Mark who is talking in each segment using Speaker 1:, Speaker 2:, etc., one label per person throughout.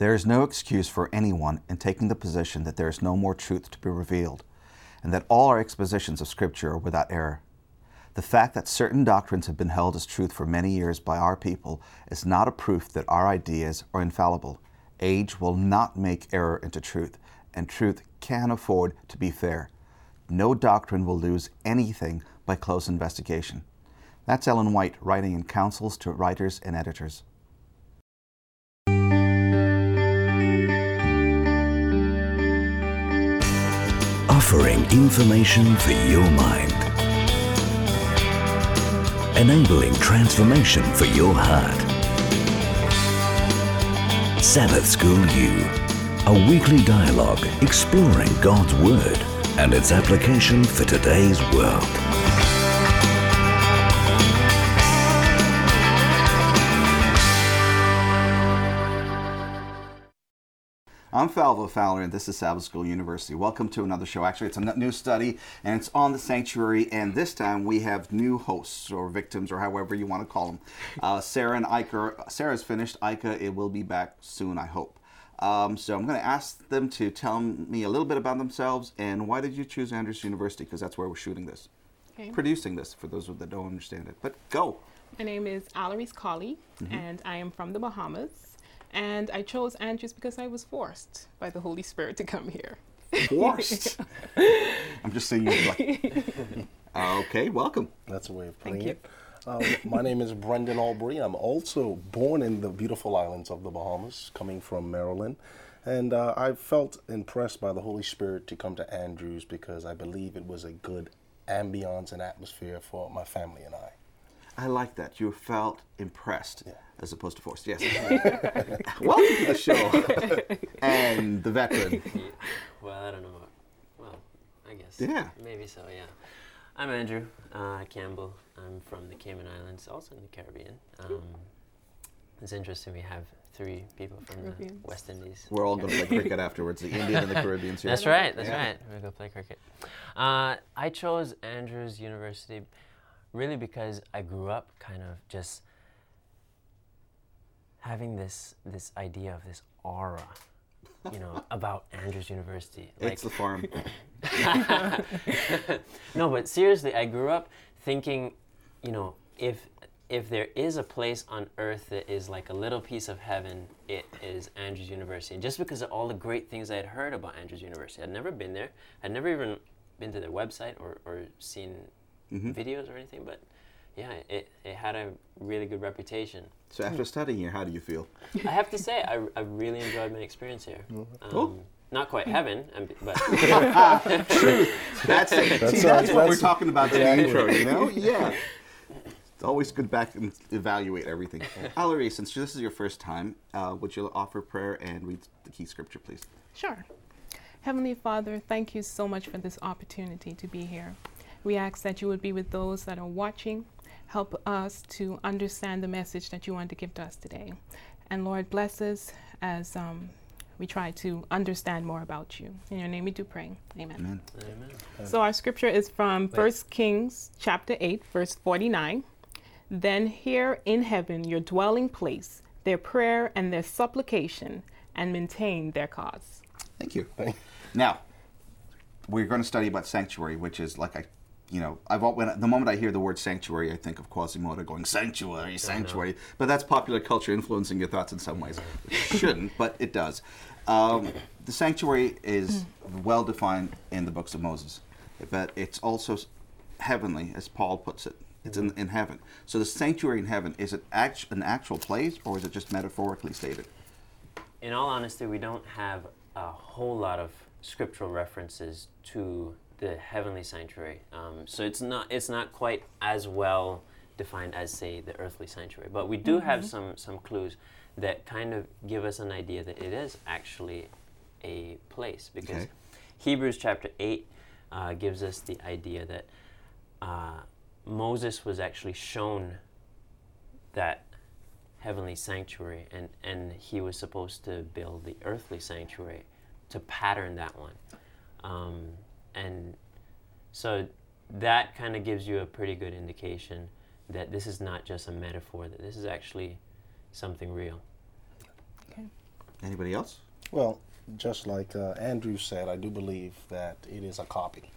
Speaker 1: There is no excuse for anyone in taking the position that there is no more truth to be revealed, and that all our expositions of Scripture are without error. The fact that certain doctrines have been held as truth for many years by our people is not a proof that our ideas are infallible. Age will not make error into truth, and truth can afford to be fair. No doctrine will lose anything by close investigation. That's Ellen White writing in Counsels to Writers and Editors.
Speaker 2: Offering information for your mind. Enabling transformation for your heart. Sabbath School U, a weekly dialogue exploring God's Word and its application for today's world.
Speaker 1: I'm Fylvia Fowler, and this is Sabbath School University. Welcome to another show. Actually, it's a new study, and it's on the sanctuary. And this time we have new hosts or victims, or however you want to call them. Uh, Sarah and Ika. Sarah's finished. Ika, it will be back soon, I hope. Um, so I'm going to ask them to tell me a little bit about themselves and why did you choose Andrews University? Because that's where we're shooting this,
Speaker 3: Okay.
Speaker 1: producing this for those that don't understand it. But go.
Speaker 3: My name is Alarise Colley, and I am from the Bahamas. And I chose Andrews because I was forced by the Holy Spirit to come here.
Speaker 1: Forced. I'm just saying. Like, okay, welcome.
Speaker 4: That's a way of
Speaker 3: Thank
Speaker 4: putting
Speaker 3: you.
Speaker 4: it. Um, my name is Brendan Albury. I'm also born in the beautiful islands of the Bahamas, coming from Maryland. And uh, I felt impressed by the Holy Spirit to come to Andrews because I believe it was a good ambiance and atmosphere for my family and I.
Speaker 1: I like that. You felt impressed
Speaker 4: Yeah.
Speaker 1: as opposed to forced. Yes. Welcome to the show. and the veteran.
Speaker 5: Well, I don't know. What, well, I guess.
Speaker 1: Yeah.
Speaker 5: Maybe so. Yeah. I'm Andrew uh, Campbell. I'm from the Cayman Islands, also in the Caribbean. Um, it's interesting. We have three people from the West Indies.
Speaker 1: We're all going to play cricket afterwards. The Indian and the Caribbeans here.
Speaker 5: That's right. That's
Speaker 1: Yeah.
Speaker 5: right. We go play cricket. Uh, I chose Andrews University really because I grew up kind of just having this this idea of this aura, you know, about Andrews University.
Speaker 1: It's the farm.
Speaker 5: no, but seriously, I grew up thinking, you know, if if there is a place on earth that is like a little piece of heaven, it is Andrews University. And just because of all the great things I had heard about Andrews University, I'd never been there. I'd never even been to their website or, or seen videos or anything, but yeah, it, it had a really good reputation.
Speaker 1: So after studying here, how do you feel?
Speaker 5: I have to say, I, I really enjoyed my experience here. Um, Not quite heaven, um, but
Speaker 1: That's it.
Speaker 4: That's
Speaker 1: See,
Speaker 4: our-
Speaker 1: that's what we're talking about in the intro, you know? Yeah. It's always good back and evaluate everything. Valerie, since this is your first time, uh, would you offer prayer and read the key scripture, please?
Speaker 3: Sure. Heavenly Father, thank you so much for this opportunity to be here. We ask that you would be with those that are watching. Help us to understand the message that you want to give to us today. And Lord, bless us as um, we try to understand more about you. In your name we do pray. Amen.
Speaker 1: Amen.
Speaker 5: Amen.
Speaker 3: So our scripture is from 1 Kings chapter 8, verse 49. Then hear in heaven your dwelling place, their prayer and their supplication, and maintain their cause.
Speaker 1: Thank you. Now, we're going to study about sanctuary, which is like I, you know, I've when the moment I hear the word sanctuary, I think of Quasimodo going sanctuary, uh-huh. sanctuary. But that's popular culture influencing your thoughts in some ways. It shouldn't, but it does. Um, the sanctuary is hmm. well defined in the books of Moses, but it's also heavenly, as Paul puts it. It's in, mm-hmm. in heaven. So the sanctuary in heaven is it act, an actual place, or is it just metaphorically stated?
Speaker 5: in all honesty, we don't have a whole lot of scriptural references to the heavenly sanctuary. Um, so it's not it's not quite as well defined as say the earthly sanctuary. But we do have some some clues that kind of give us an idea that it is actually a place because
Speaker 1: Okay.
Speaker 5: Hebrews chapter eight uh, gives us the idea that uh, Moses was actually shown that heavenly sanctuary and, and he was supposed to build the earthly sanctuary to pattern that one um, and so that kind of gives you a pretty good indication that this is not just a metaphor that this is actually something real Okay.
Speaker 1: Anybody else?
Speaker 4: Well, just like uh, Andrew said, I do believe that it is a copy,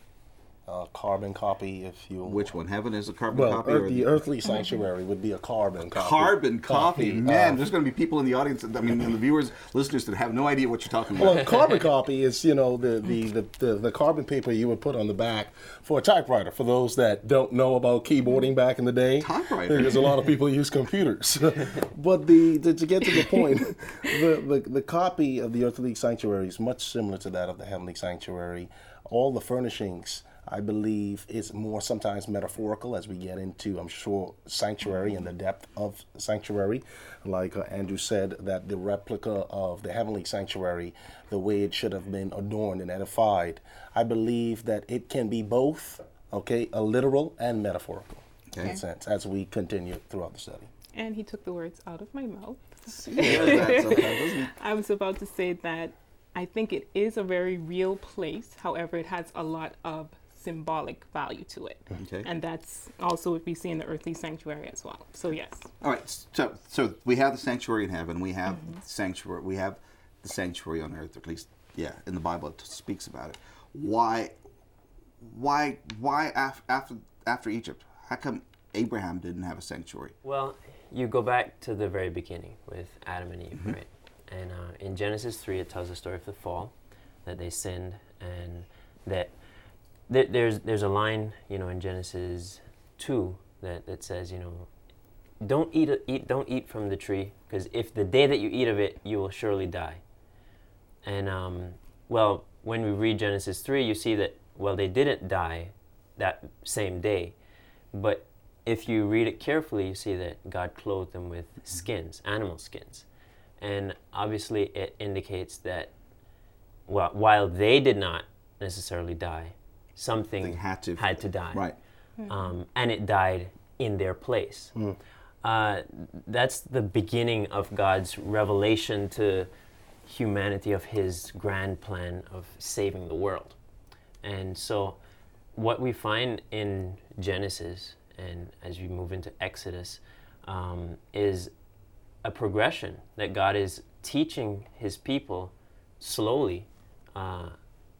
Speaker 4: a carbon copy, if you.
Speaker 1: Which one? Heaven is a carbon
Speaker 4: Well,
Speaker 1: copy?
Speaker 4: earth,
Speaker 1: or
Speaker 4: the earthly sanctuary would be a carbon copy.
Speaker 1: carbon copy.
Speaker 4: Copy,
Speaker 1: Man,
Speaker 4: uh,
Speaker 1: there's going to be people in the audience, I mean, the viewers, listeners that have no idea what you're talking about.
Speaker 4: Well, carbon copy is you know the, the, the, the, the carbon paper you would put on the back for a typewriter. For those that don't know about keyboarding back in the day,
Speaker 1: Typewriter.
Speaker 4: Because a lot of people use computers. but the, the to get to the point, the, the the copy of the earthly sanctuary is much similar to that of the heavenly sanctuary. All the furnishings. I believe is more sometimes metaphorical as we get into, I'm sure, sanctuary and the depth of sanctuary. Like uh, Andrew said, that the replica of the heavenly sanctuary, the way it should have been adorned and edified, I believe that it can be both, okay, a literal and metaphorical in
Speaker 1: Okay.
Speaker 4: a sense as we continue throughout the study.
Speaker 3: And he took the words out of my mouth.
Speaker 1: He does that sometimes, doesn't he?
Speaker 3: I was about to say that I think it is a very real place. However, it has a lot of symbolic value to it.
Speaker 1: Okay.
Speaker 3: And that's also what we see in the earthly sanctuary as well. So, yes.
Speaker 1: All right, so so we have the sanctuary in heaven. We have sanctuary. We have the sanctuary on earth. At least, yeah, in the Bible it speaks about it. Why, why, why af- after after Egypt? How come Abraham didn't have a sanctuary?
Speaker 5: Well, you go back to the very beginning with Adam and Eve, right? And uh, in Genesis 3, it tells the story of the fall, that they sinned, and that there, there's, there's a line, you know, in Genesis 2 that, that says, you know, don't eat, eat, don't eat from the tree, because if the day that you eat of it, you will surely die. And, um, well, when we read Genesis 3, you see that, well, they didn't die that same day. But if you read it carefully, you see that God clothed them with skins, animal skins. And obviously, it indicates that well, while they did not necessarily die, something
Speaker 1: had to.
Speaker 5: had to die.
Speaker 1: Right.
Speaker 5: Um, and it died in their place. Uh, that's the beginning of God's revelation to humanity of his grand plan of saving the world. And so, what we find in Genesis and as we move into Exodus um, is a progression that God is teaching his people slowly. Uh,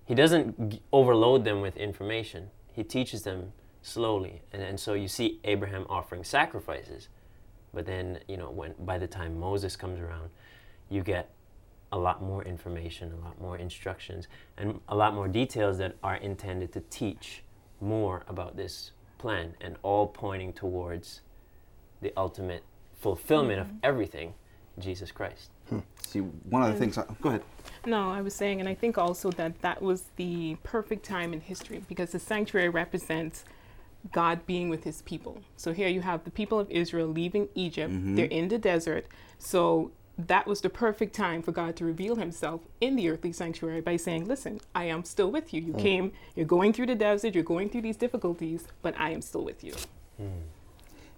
Speaker 5: he doesn't g- overload them with information, he teaches them slowly. And, and so you see Abraham offering sacrifices. But then, you know, when by the time Moses comes around, you get a lot more information, a lot more instructions, and a lot more details that are intended to teach more about this plan and all pointing towards the ultimate fulfillment of mm-hmm. everything, Jesus Christ.
Speaker 1: See, one of the things. I, go ahead.
Speaker 3: No, I was saying, and I think also that that was the perfect time in history because the sanctuary represents God being with his people. So here you have the people of Israel leaving Egypt, mm-hmm. they're in the desert. So that was the perfect time for God to reveal himself in the earthly sanctuary by saying, Listen, I am still with you. You mm. came, you're going through the desert, you're going through these difficulties, but I am still with you. Mm.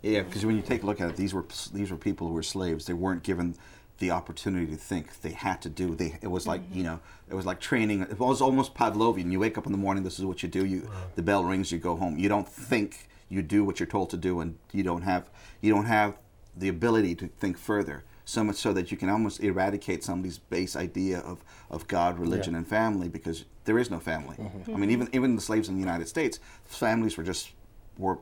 Speaker 1: Yeah, because when you take a look at it, these were these were people who were slaves. They weren't given the opportunity to think. They had to do. They it was like you mm-hmm. know it was like training. It was almost Pavlovian. You wake up in the morning. This is what you do. You the bell rings. You go home. You don't think. You do what you're told to do, and you don't have you don't have the ability to think further. So much so that you can almost eradicate somebody's base idea of, of God, religion, and family because there is no family. Mm-hmm. I mean, even even the slaves in the United States, families were just were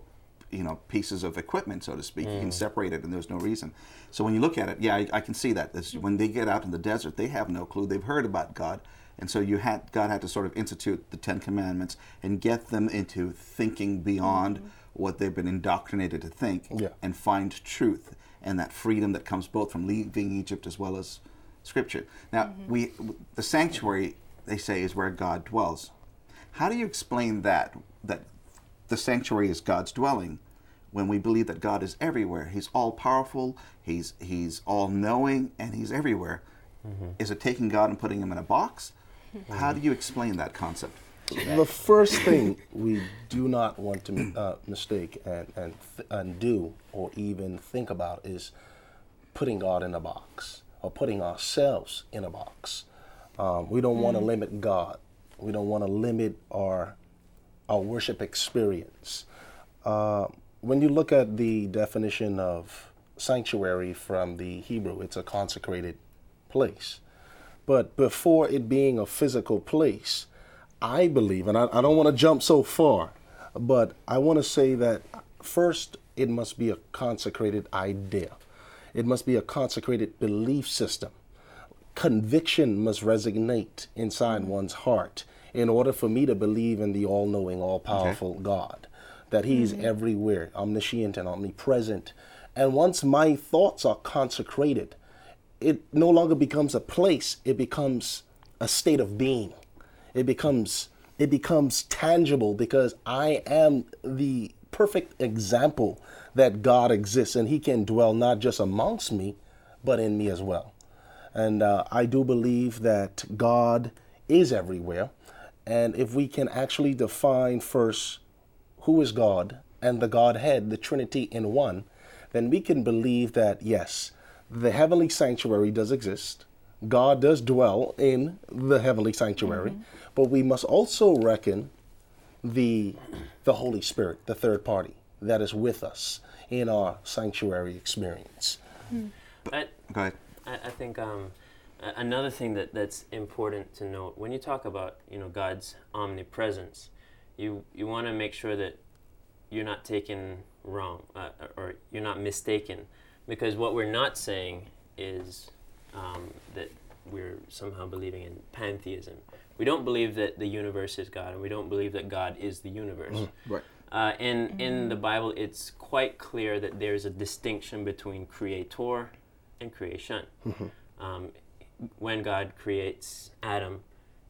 Speaker 1: you know pieces of equipment, so to speak. You can mm. separate it, and there's no reason. So when you look at it, yeah, I, I can see that. This, when they get out in the desert, they have no clue. They've heard about God, and so you had God had to sort of institute the Ten Commandments and get them into thinking beyond mm-hmm. what they've been indoctrinated to think,
Speaker 4: Yeah.
Speaker 1: and find truth and that freedom that comes both from leaving Egypt as well as Scripture. Now, mm-hmm. we the sanctuary they say is where God dwells. How do you explain that? That the sanctuary is God's dwelling when we believe that God is everywhere. He's all powerful, he's he's all knowing and he's everywhere. Is it taking God and putting him in a box? How do you explain that concept?
Speaker 4: The first thing we do not want to uh, mistake and, and, th- and do or even think about is putting God in a box or putting ourselves in a box. Um, we don't want to limit God. We don't want to limit our our worship experience. Uh, when you look at the definition of sanctuary from the Hebrew, it's a consecrated place. But before it being a physical place, I believe, and I, I don't want to jump so far, but I want to say that first it must be a consecrated idea. It must be a consecrated belief system. Conviction must resonate inside one's heart in order for me to believe in the all knowing, all powerful God, that He's everywhere, omniscient and omnipresent. And once my thoughts are consecrated, it no longer becomes a place, it becomes a state of being. It becomes it becomes tangible because I am the perfect example that God exists and he can dwell not just amongst me but in me as well. And uh, I do believe that God is everywhere. And if we can actually define first who is God and the Godhead, the Trinity in one, then we can believe that, yes, the heavenly sanctuary does exist. God does dwell in the heavenly sanctuary, mm-hmm. but we must also reckon the the Holy Spirit, the third party that is with us in our sanctuary experience.
Speaker 5: Hmm. But Go ahead. I, I think um, another thing that, that's important to note when you talk about you know God's omnipresence, you you want to make sure that you're not taken wrong uh, or you're not mistaken, because what we're not saying is um, that we're somehow believing in pantheism. We don't believe that the universe is God, and we don't believe that God is the universe. Mm,
Speaker 1: right.
Speaker 5: Uh, in mm-hmm. in the Bible, it's quite clear that there's a distinction between creator and creation. Mm-hmm. Um, when God creates Adam,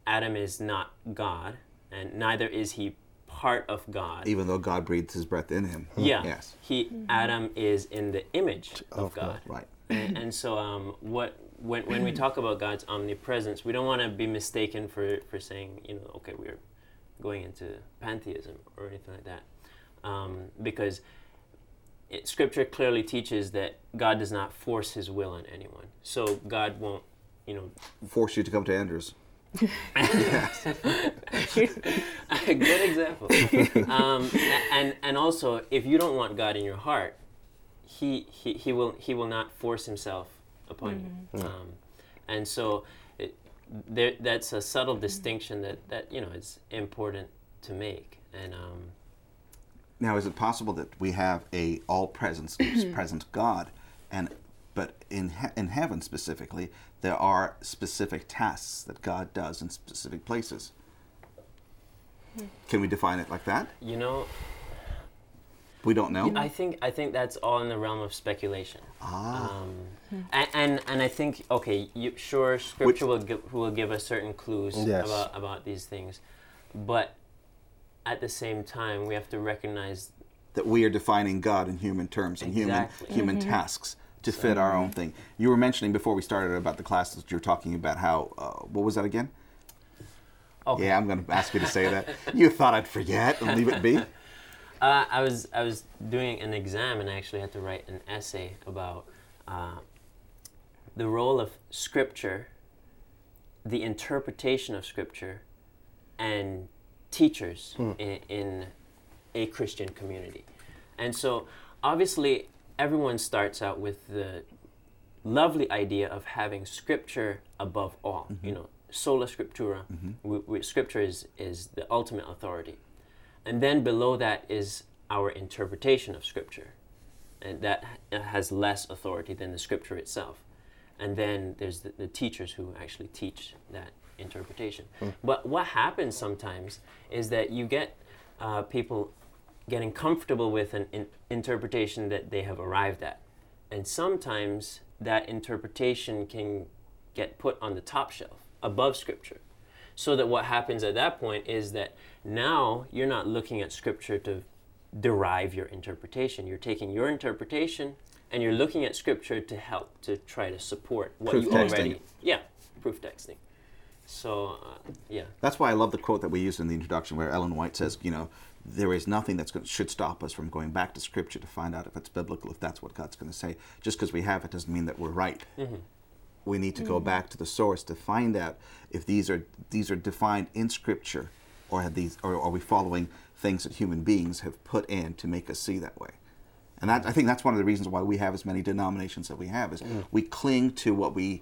Speaker 5: Adam is not God, and neither is he part of God.
Speaker 1: Even though God breathes His breath in him.
Speaker 5: Yeah. Yes. He. Adam is in the image of,
Speaker 1: of
Speaker 5: God.
Speaker 1: Right.
Speaker 5: And, and so, um, what when when we talk about God's omnipresence, we don't want to be mistaken for for saying, you know, okay, we're going into pantheism or anything like that um, because it, Scripture clearly teaches that God does not force His will on anyone. So God won't, you know,
Speaker 1: force you to come to Andrews.
Speaker 5: A good example. Um, and and also, if you don't want God in your heart, he he, he will he will not force himself upon mm-hmm. you. Um, and so, it, there that's a subtle distinction that that you know is important to make. And um,
Speaker 1: now, is it possible that we have a all present present God, and but in he- in heaven specifically, there are specific tasks that God does in specific places? Can we define it like that?
Speaker 5: You know,
Speaker 1: we don't know.
Speaker 5: I think I think that's all in the realm of speculation.
Speaker 1: Ah. Um,
Speaker 5: and, and, and I think okay, you, sure, Scripture Which, will give, will give us certain clues yes. about about these things, but at the same time, we have to recognize
Speaker 1: that we are defining God in human terms and exactly. human human mm-hmm. tasks to fit our own thing. You were mentioning before we started about the classes. You were talking about how uh, what was that again? Okay. Yeah, I'm going to ask you to say that. you thought I'd forget and leave it be.
Speaker 5: Uh, I was I was doing an exam and I actually had to write an essay about uh, the role of Scripture, the interpretation of Scripture, and teachers mm. in, in a Christian community. And so, obviously, everyone starts out with the lovely idea of having scripture above all. Mm-hmm. You know, sola scriptura. Mm-hmm. Scripture is, is the ultimate authority. And then below that is our interpretation of scripture. And that has less authority than the scripture itself. And then there's the, the teachers who actually teach that interpretation. Mm. But what happens sometimes is that you get uh, people getting comfortable with an in- interpretation that they have arrived at. And sometimes that interpretation can get put on the top shelf above Scripture. So that what happens at that point is that now you're not looking at Scripture to derive your interpretation. You're taking your interpretation and you're looking at Scripture to help to try to support what
Speaker 1: proof
Speaker 5: you
Speaker 1: texting.
Speaker 5: already. Yeah, proof texting. So, uh, yeah.
Speaker 1: That's why I love the quote that we used in the introduction where Ellen White says, you know, there is nothing that should stop us from going back to Scripture to find out if it's biblical, if that's what God's going to say. Just because we have it doesn't mean that we're right. Mm-hmm. We need to mm-hmm. go back to the source to find out if these are these are defined in Scripture, or have these, or are we following things that human beings have put in to make us see that way. And that, I think that's one of the reasons why we have as many denominations that we have is mm. we cling to what we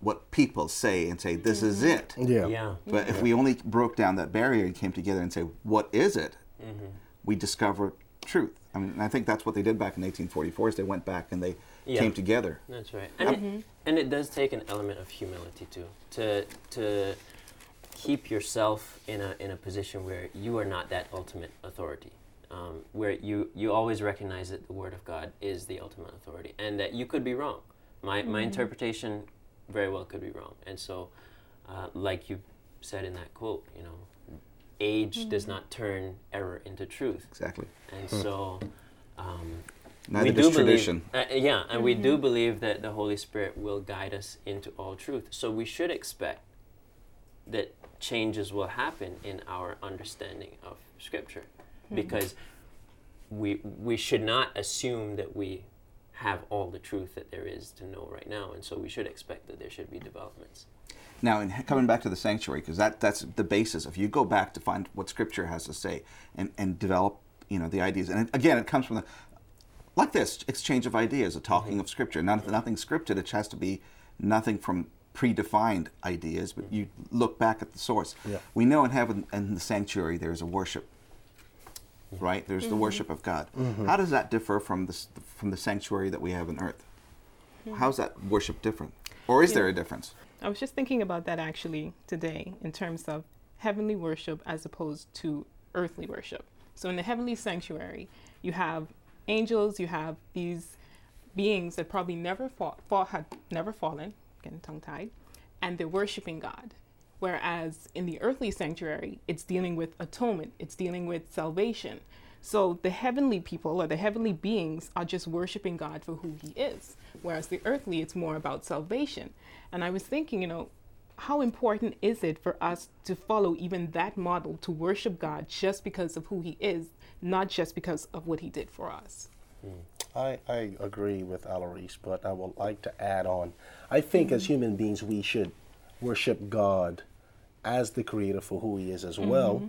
Speaker 1: what people say and say this is it.
Speaker 4: Yeah.
Speaker 5: Yeah.
Speaker 1: But if we only broke down that barrier and came together and say what is it,
Speaker 5: Mm-hmm.
Speaker 1: we discover truth. I mean, I think that's what they did back in 1844. Is they went back and they
Speaker 5: Yeah.
Speaker 1: came together.
Speaker 5: That's right. And, it, and it does take an element of humility too to to keep yourself in a in a position where you are not that ultimate authority. Um, where you, you always recognize that the Word of God is the ultimate authority and that you could be wrong. My, my interpretation very well could be wrong. And so, uh, like you said in that quote, you know, age does not turn error into truth.
Speaker 1: Exactly.
Speaker 5: And so, um,
Speaker 1: Neither
Speaker 5: we
Speaker 1: does
Speaker 5: do believe,
Speaker 1: tradition.
Speaker 5: uh, yeah, and we do believe that the Holy Spirit will guide us into all truth. So we should expect that changes will happen in our understanding of Scripture, because we we should not assume that we have all the truth that there is to know right now, and so we should expect that there should be developments.
Speaker 1: Now, in coming back to the sanctuary, because that, that's the basis. If you go back to find what Scripture has to say and, and develop, you know, the ideas, and it, again, it comes from the like this exchange of ideas, a talking of Scripture. Not, nothing scripted. It has to be nothing from predefined ideas, but mm. you look back at the source.
Speaker 4: Yeah.
Speaker 1: We know in heaven and the sanctuary there's a worship, right? There's the mm-hmm. worship of God. Mm-hmm. How does that differ from the from the sanctuary that we have on earth? Mm-hmm. How's that worship different, or is there a difference?
Speaker 3: I was just thinking about that actually today in terms of heavenly worship as opposed to earthly worship. So in the heavenly sanctuary, you have angels, you have these beings that probably never fought, fought had never fallen, getting tongue tied, and they're worshiping God. Whereas in the earthly sanctuary, it's dealing with atonement, it's dealing with salvation. So the heavenly people or the heavenly beings are just worshiping God for who He is. Whereas the earthly, it's more about salvation. And I was thinking, you know, how important is it for us to follow even that model to worship God just because of who He is, not just because of what He did for us? Hmm.
Speaker 4: I, I agree with Alarise, but I would like to add on. I think as hmm. human beings, we should worship God as the creator for who he is as well, mm-hmm.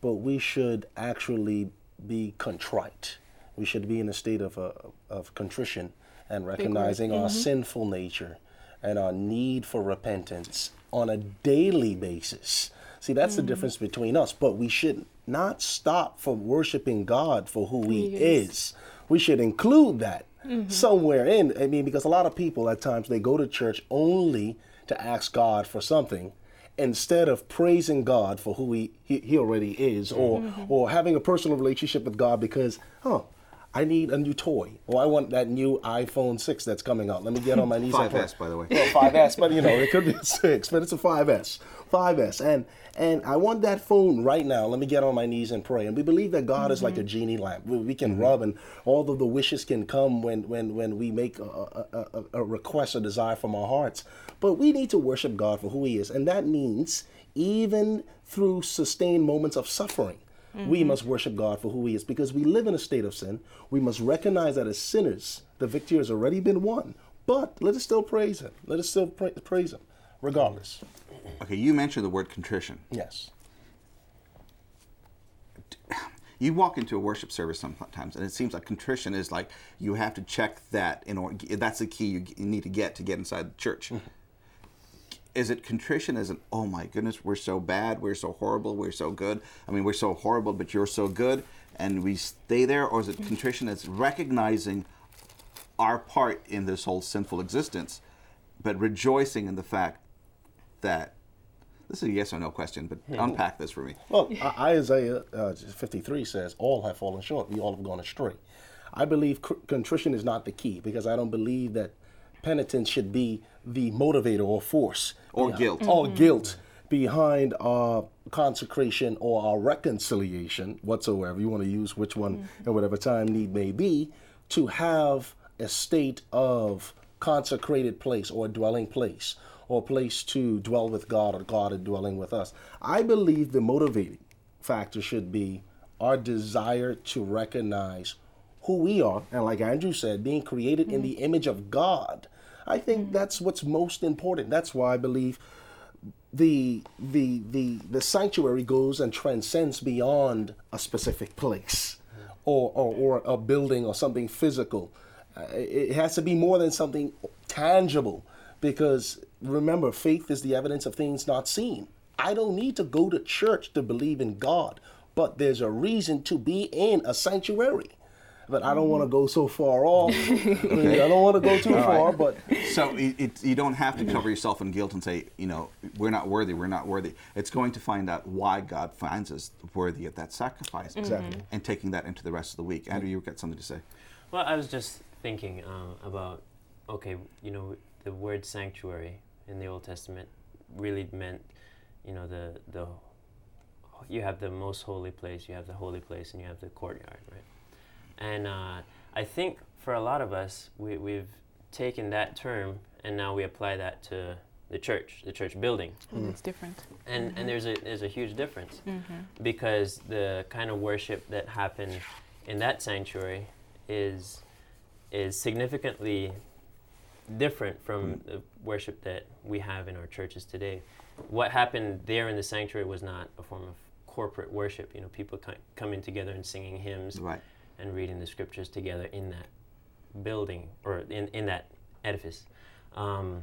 Speaker 4: but we should actually be contrite. We should be in a state of, uh, of contrition and recognizing our mm-hmm. sinful nature and our need for repentance on a daily basis. See, that's the mm. difference between us, but we should not stop from worshiping God for who he is. We should include that mm-hmm. somewhere in. I mean, because a lot of people at times they go to church only to ask God for something instead of praising God for who he, he, he already is or mm-hmm. or having a personal relationship with God because, oh, I need a new toy or I want that new iPhone 6 that's coming out. Let me get on my knees and pray.
Speaker 1: 5S, by the way.
Speaker 4: Well, 5S, but you know, it could be a 6, but it's a 5S. 5S. And and I want that phone right now. Let me get on my knees and pray. And we believe that God is like a mm-hmm. genie lamp. We, we can mm-hmm. rub and all of the wishes can come when when when we make a, a, a, a request or desire from our hearts. But we need to worship God for who he is. And that means even through sustained moments of suffering. We mm-hmm. must worship God for who He is because we live in a state of sin. We must recognize that as sinners, the victory has already been won. But let us still praise Him. Let us still pra- praise Him, regardless.
Speaker 1: Okay, you mentioned the word contrition.
Speaker 4: Yes.
Speaker 1: You walk into a worship service sometimes, and it seems like contrition is like you have to check that in order. That's the key you, you need to get to get inside the church. Mm-hmm. Is it contrition? As an oh my goodness we're so bad we're so horrible we're so good. I mean we're so horrible but you're so good and we stay there? Or is it contrition as recognizing our part in this whole sinful existence but rejoicing in the fact that this is a yes or no question but unpack this for me.
Speaker 4: Well, Isaiah uh, 53 says, All have fallen short. We all have gone astray. I believe contrition is not the key because I don't believe that penitence should be the motivator or force
Speaker 1: Or
Speaker 4: behi-
Speaker 1: guilt.
Speaker 4: or mm-hmm. guilt behind our consecration or our reconciliation whatsoever. You want to use which one mm-hmm. at whatever time need may be to have a state of consecrated place or dwelling place or place to dwell with God or God is dwelling with us. I believe the motivating factor should be our desire to recognize who we are and like Andrew said being created in mm-hmm. the image of God. I think that's what's most important. That's why I believe the the the the sanctuary goes and transcends beyond a specific place or or, or a building or something physical. Uh, it has to be more than something tangible because remember, faith is the evidence of things not seen. I don't need to go to church to believe in God, but there's a reason to be in a sanctuary. But I don't want to go so far off. I, I don't want to go too far, but
Speaker 1: So it, it, you don't have to cover yourself in guilt and say, you know, we're not worthy, we're not worthy. It's going to find out why God finds us worthy of that sacrifice.
Speaker 4: Exactly.
Speaker 1: And taking that into the rest of the week. Andrew, you've got something to say.
Speaker 5: Well, I was just thinking um, about okay, you know, the word sanctuary in the Old Testament really meant, you know, the the you have the most holy place, you have the holy place, and you have the courtyard, right? And uh, I think for a lot of us, we, we've taken that term and now we apply that to the church, the church building
Speaker 3: And it's different.
Speaker 5: and and there's a there's a huge difference
Speaker 3: Mm-hmm.
Speaker 5: because the kind of worship that happened in that sanctuary is is significantly different from the worship that we have in our churches today. What happened there in the sanctuary was not a form of corporate worship. You know, people coming together and singing hymns
Speaker 1: Right.
Speaker 5: And reading the scriptures together in that building or in, in that edifice. Um,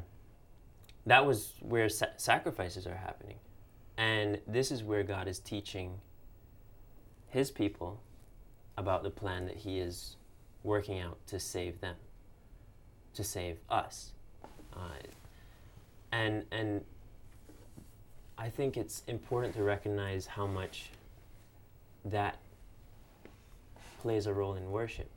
Speaker 5: that was where sa- sacrifices are happening. And this is where God is teaching his people about the plan that he is working out to save them, to save us. Uh, and, and I think it's important to recognize how much that plays a role in worship.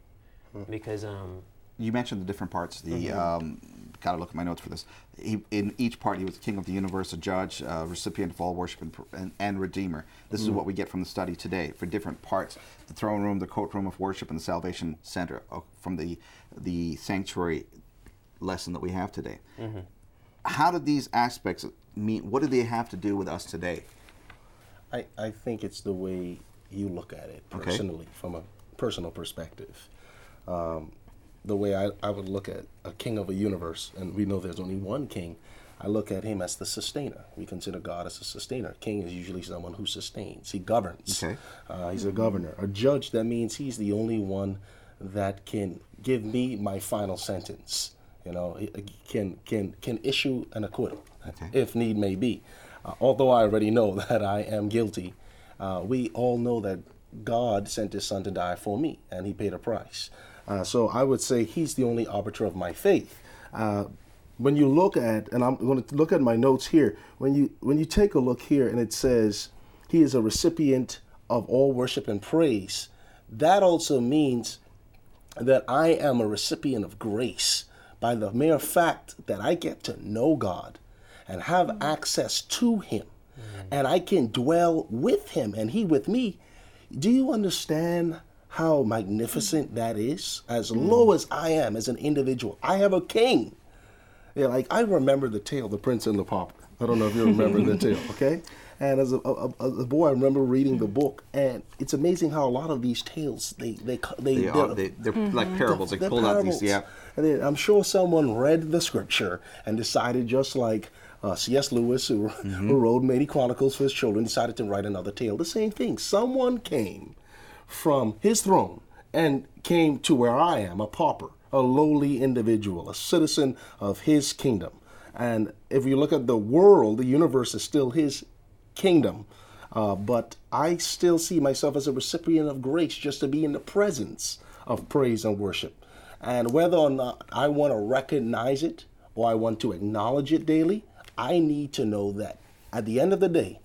Speaker 5: Because um,
Speaker 1: You mentioned the different parts. The um, gotta look at my notes for this. He, in each part, he was king of the universe, a judge, uh, recipient of all worship, and, and, and redeemer. This is what we get from the study today for different parts: the throne room, the courtroom of worship, and the salvation center uh, from the the sanctuary lesson that we have today. How did these aspects mean? What do they have to do with us today?
Speaker 4: I, I think it's the way you look at it
Speaker 1: Okay.
Speaker 4: personally, from a personal perspective. Um, the way I, I would look at a king of a universe, and we know there's only one king, I look at him as the sustainer. We consider God as a sustainer. King is usually someone who sustains, he governs.
Speaker 1: Okay.
Speaker 4: Uh, he's a governor. A judge, that means he's the only one that can give me my final sentence. You know, he can can can issue an acquittal,
Speaker 1: Okay.
Speaker 4: if need may be. Uh, although I already know that I am guilty, uh, we all know that God sent His Son to die for me, and He paid a price. Uh, so I would say He's the only arbiter of my faith. Uh, when you look at, and I'm going to look at my notes here. When you when you take a look here, and it says He is a recipient of all worship and praise. That also means that I am a recipient of grace by the mere fact that I get to know God and have access to Him and I can dwell with Him and He with me. Do you understand how magnificent mm. that is? As mm. low as I am as an individual, I have a king. Yeah, like I remember the tale, The Prince and the Pauper. I don't know if you remember the tale, okay? And as a, a, a boy, I remember reading the book, and it's amazing how a lot of these tales they they they,
Speaker 1: They
Speaker 4: they're-
Speaker 1: are they, they're like mm-hmm. parables. They pulled out these. Yeah.
Speaker 4: And then I'm sure someone read the scripture and decided, just like uh, C.S. Lewis, who, who wrote many chronicles for his children, decided to write another tale. The same thing. Someone came from his throne and came to where I am, a pauper, a lowly individual, a citizen of his kingdom. And if you look at the world, the universe is still his kingdom. Uh, but I still see myself as a recipient of grace just to be in the presence of praise and worship. And whether or not I want to recognize it or I want to acknowledge it daily, I need to know that at the end of the day,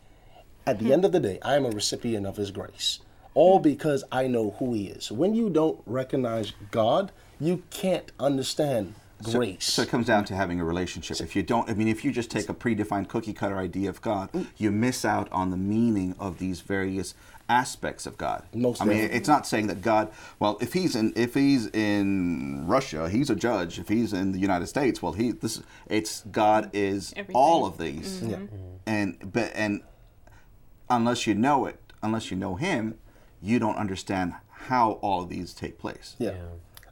Speaker 4: at the hmm. end of the day, I am a recipient of His grace. All hmm. because I know who He is. When you don't recognize God, you can't understand
Speaker 1: So-
Speaker 4: grace.
Speaker 1: So, it comes down to having a relationship. If you don't, I mean, if you just take a predefined cookie cutter idea of God, mm. you miss out on the meaning of these various aspects of God.
Speaker 4: Most
Speaker 1: I mean,
Speaker 4: definitely.
Speaker 1: it's not saying that God. Well, if he's in if he's in Russia, he's a judge. If he's in the United States, well, he this it's God is
Speaker 3: Everything.
Speaker 1: all of these. Mm-hmm.
Speaker 4: Yeah.
Speaker 1: And but and unless you know it, unless you know Him, you don't understand how all of these take place.
Speaker 4: yeah.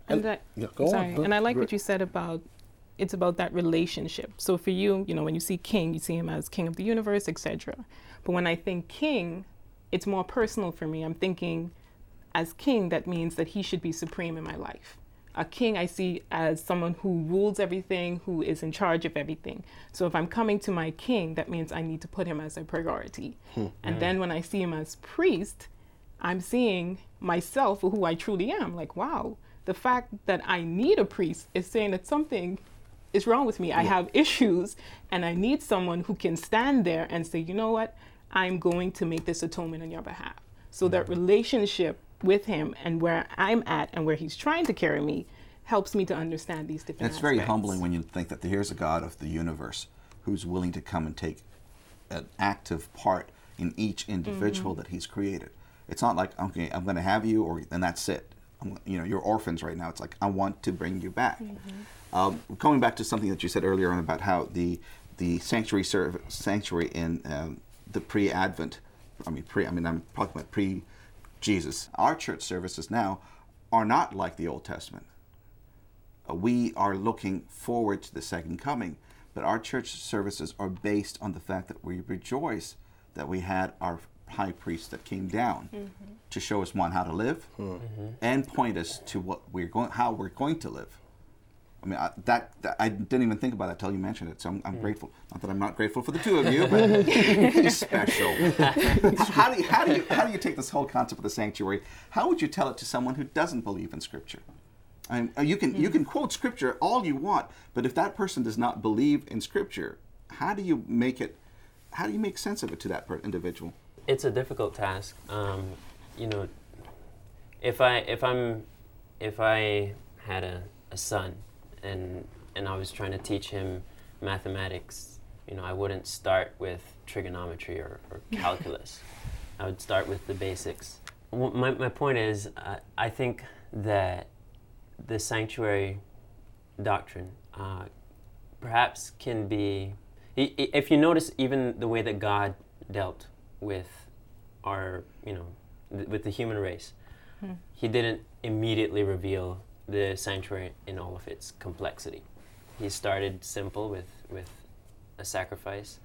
Speaker 3: And,
Speaker 4: And-
Speaker 3: I,
Speaker 4: yeah, go on.
Speaker 3: sorry,
Speaker 4: Go-
Speaker 3: and I like what you said about it's about that relationship. So for you, you know, when you see king, you see him as king of the universe, etc. But when I think king, it's more personal for me. I'm thinking as king, that means that he should be supreme in my life. a king I see as someone who rules everything, who is in charge of everything. So if I'm coming to my king, that means I need to put him as a priority. Hmm, and then when I see him as priest, I'm seeing myself for who I truly am. Like, wow, the fact that I need a priest is saying that something is wrong with me. I have issues, and I need someone who can stand there and say, you know what, I'm going to make this atonement on your behalf. So that relationship with him and where I'm at and where he's trying to carry me helps me to understand these different
Speaker 1: And it's very humbling when you think that here's a God of the universe who's willing to come and take an active part in each individual that He's created. It's not like okay, I'm going to have you, or and that's it. I'm, you know, you're orphans right now. It's like I want to bring you back. Um, going back to something that you said earlier on about how the the sanctuary serv- sanctuary in um, the pre-Advent, I mean pre, I mean I'm talking about pre Jesus. Our church services now are not like the Old Testament uh, we are looking forward to the second coming, but our church services are based on the fact that we rejoice that we had our high priest that came down to show us one how to live and point us to what we're going how we're going to live. I mean, I, that, that I didn't even think about that until you mentioned it. So I'm, I'm grateful. Not that I'm not grateful for the two of you, but he's special. how do you how do you how do you take this whole concept of the sanctuary? How would you tell it to someone who doesn't believe in Scripture? I mean, uh, you can you can quote Scripture all you want, but if that person does not believe in Scripture, how do you make it? How do you make sense of it to that per- individual?
Speaker 5: it's a difficult task. Um, you know, if I if I'm if I had a, a son and and I was trying to teach him mathematics, you know, I wouldn't start with trigonometry or, or calculus. I would start with the basics. W- My, my point is, uh, I think that the sanctuary doctrine uh, perhaps can be. i- i- If you notice, even the way that God dealt with our, you know, th- with the human race, He didn't immediately reveal the sanctuary in all of its complexity. He started simple with with a sacrifice,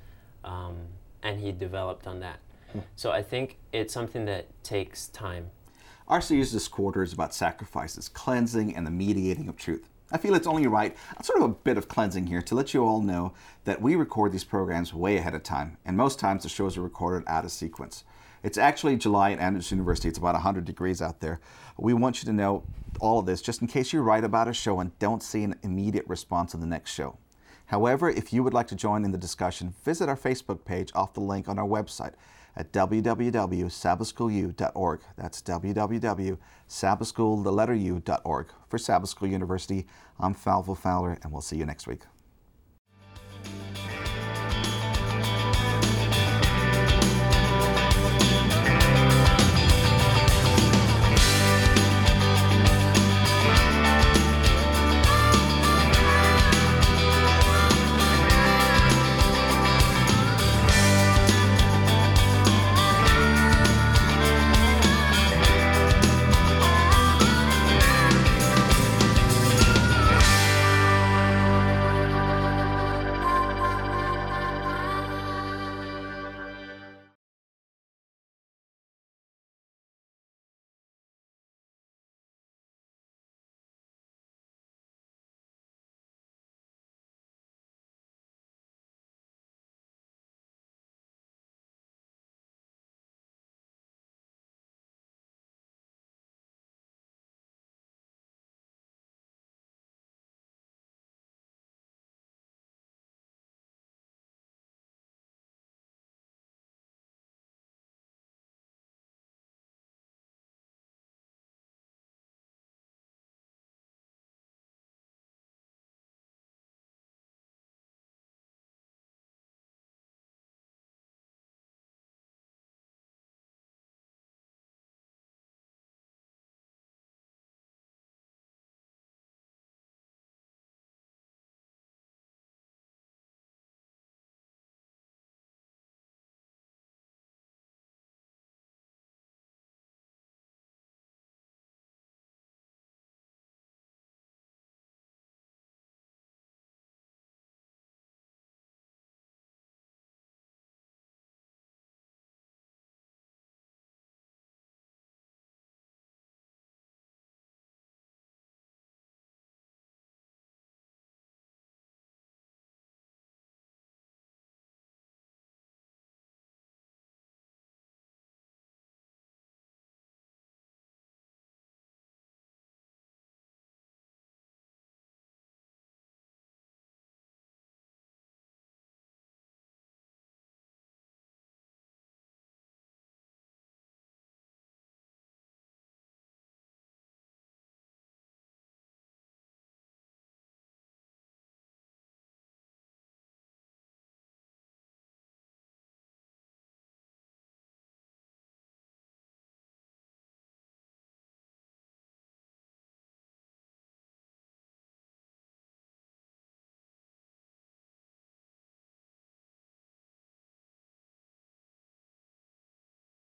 Speaker 5: um, and he developed on that. So I think it's something that takes time.
Speaker 1: Our series this quarter is about sacrifices, cleansing, and the mediating of truth. I feel it's only right, sort of a bit of cleansing here, to let you all know that we record these programs way ahead of time, and most times the shows are recorded out of sequence. It's actually July at Andrews University. It's about 100 degrees out there. We want you to know all of this just in case you write about a show and don't see an immediate response on the next show. However, if you would like to join in the discussion, visit our Facebook page off the link on our website at www.sabbathschoolu.org. That's www.sabbathschool, the letter U.org. For Sabbath School University, I'm Fylvia Fowler, and we'll see you next week.